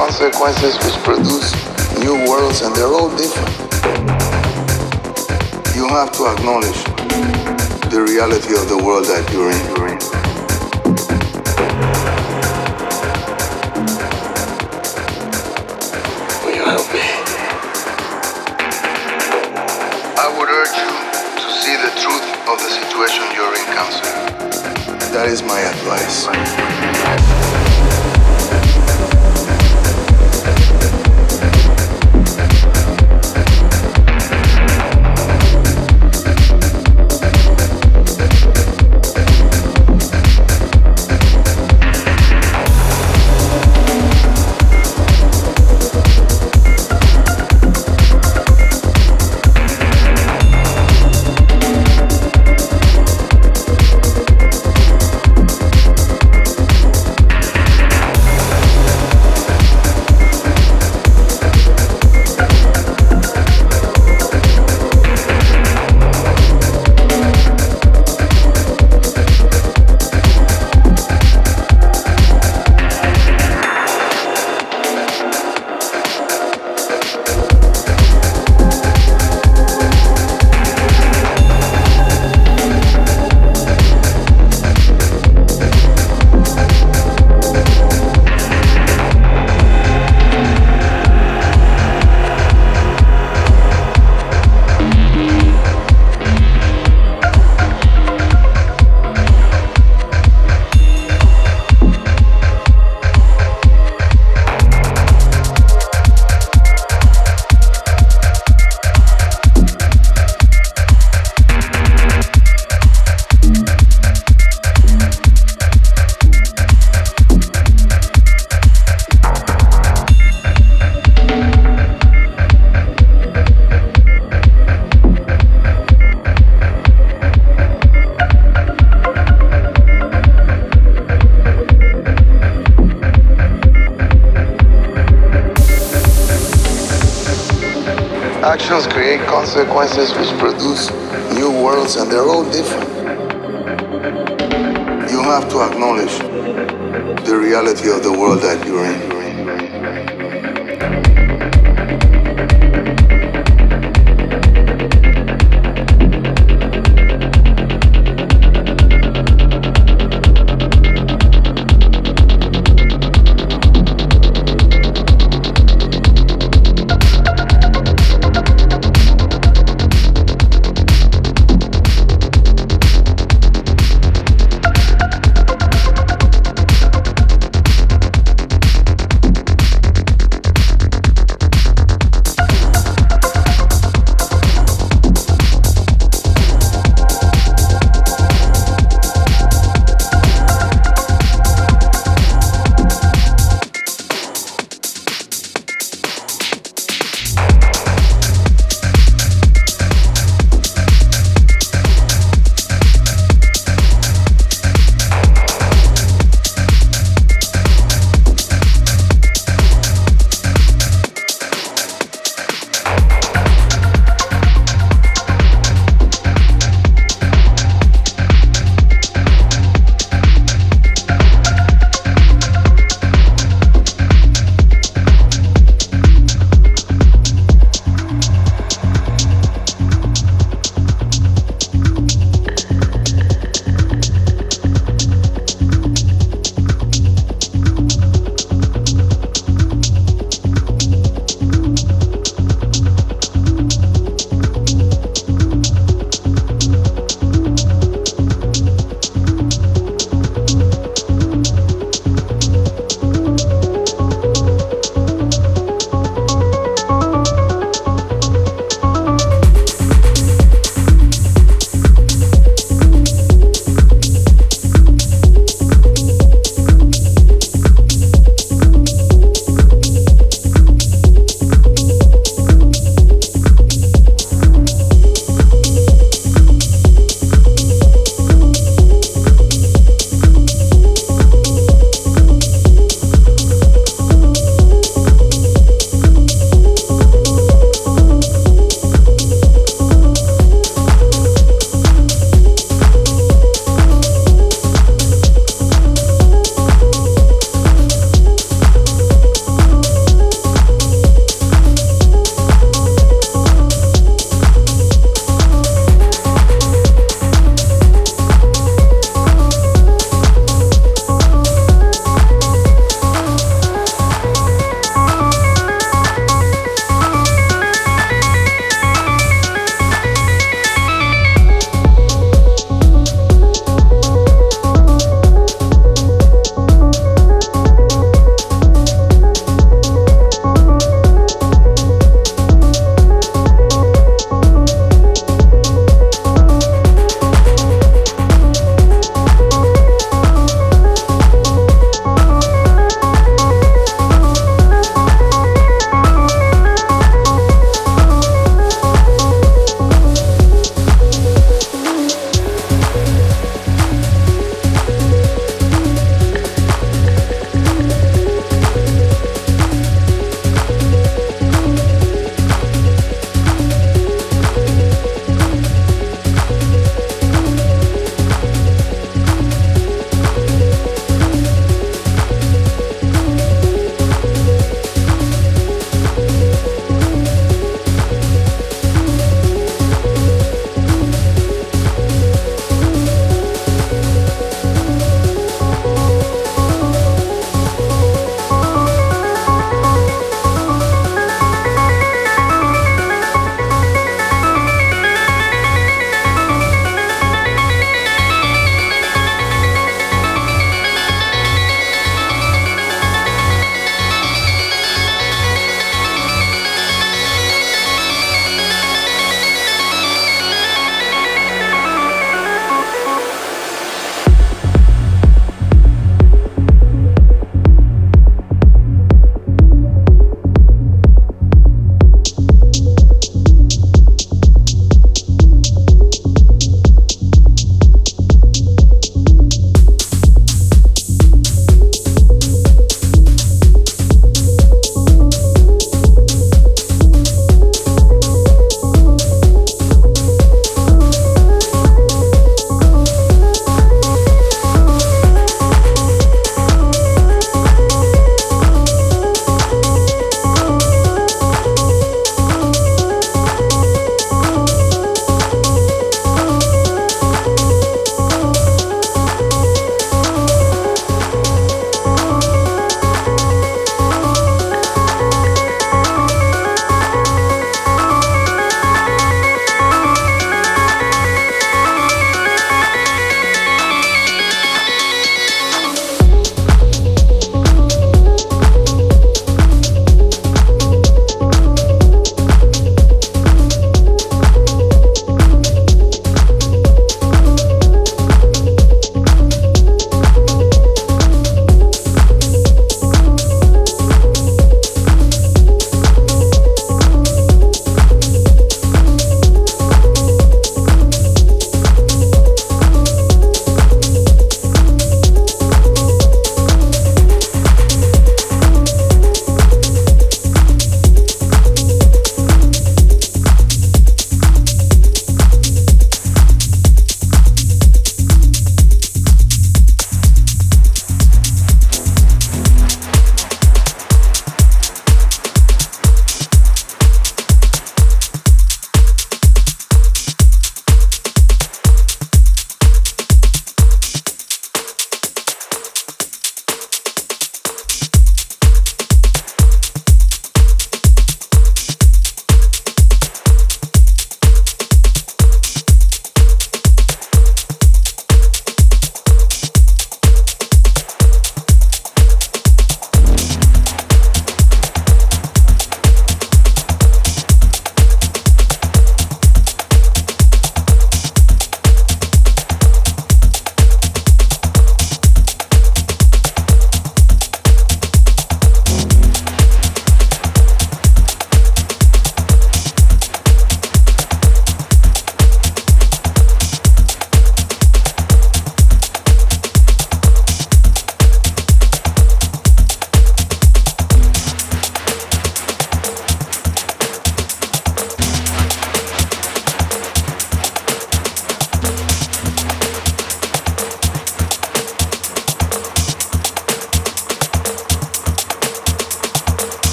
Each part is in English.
consequences which produce new worlds and they're all different. You have to acknowledge the reality of the world that you're in.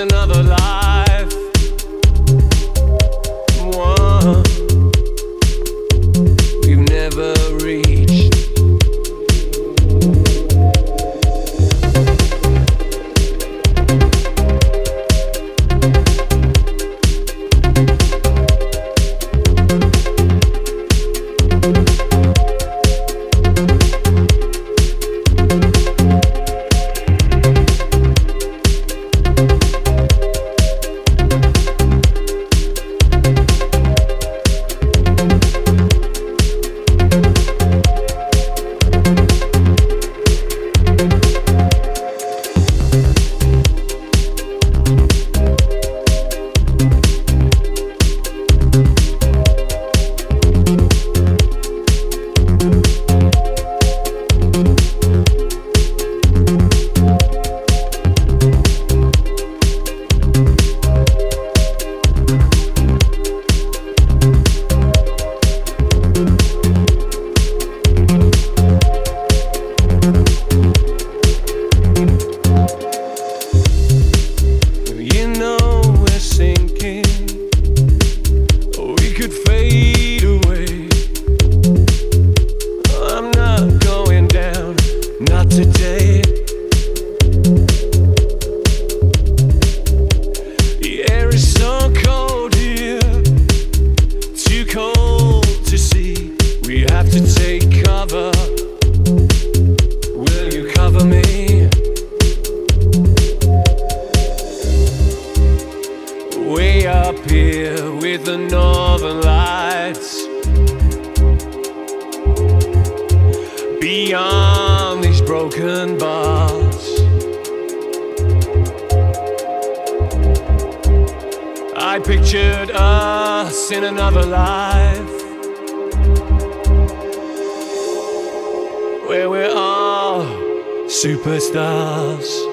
another life. captured us in another life where we're all superstars.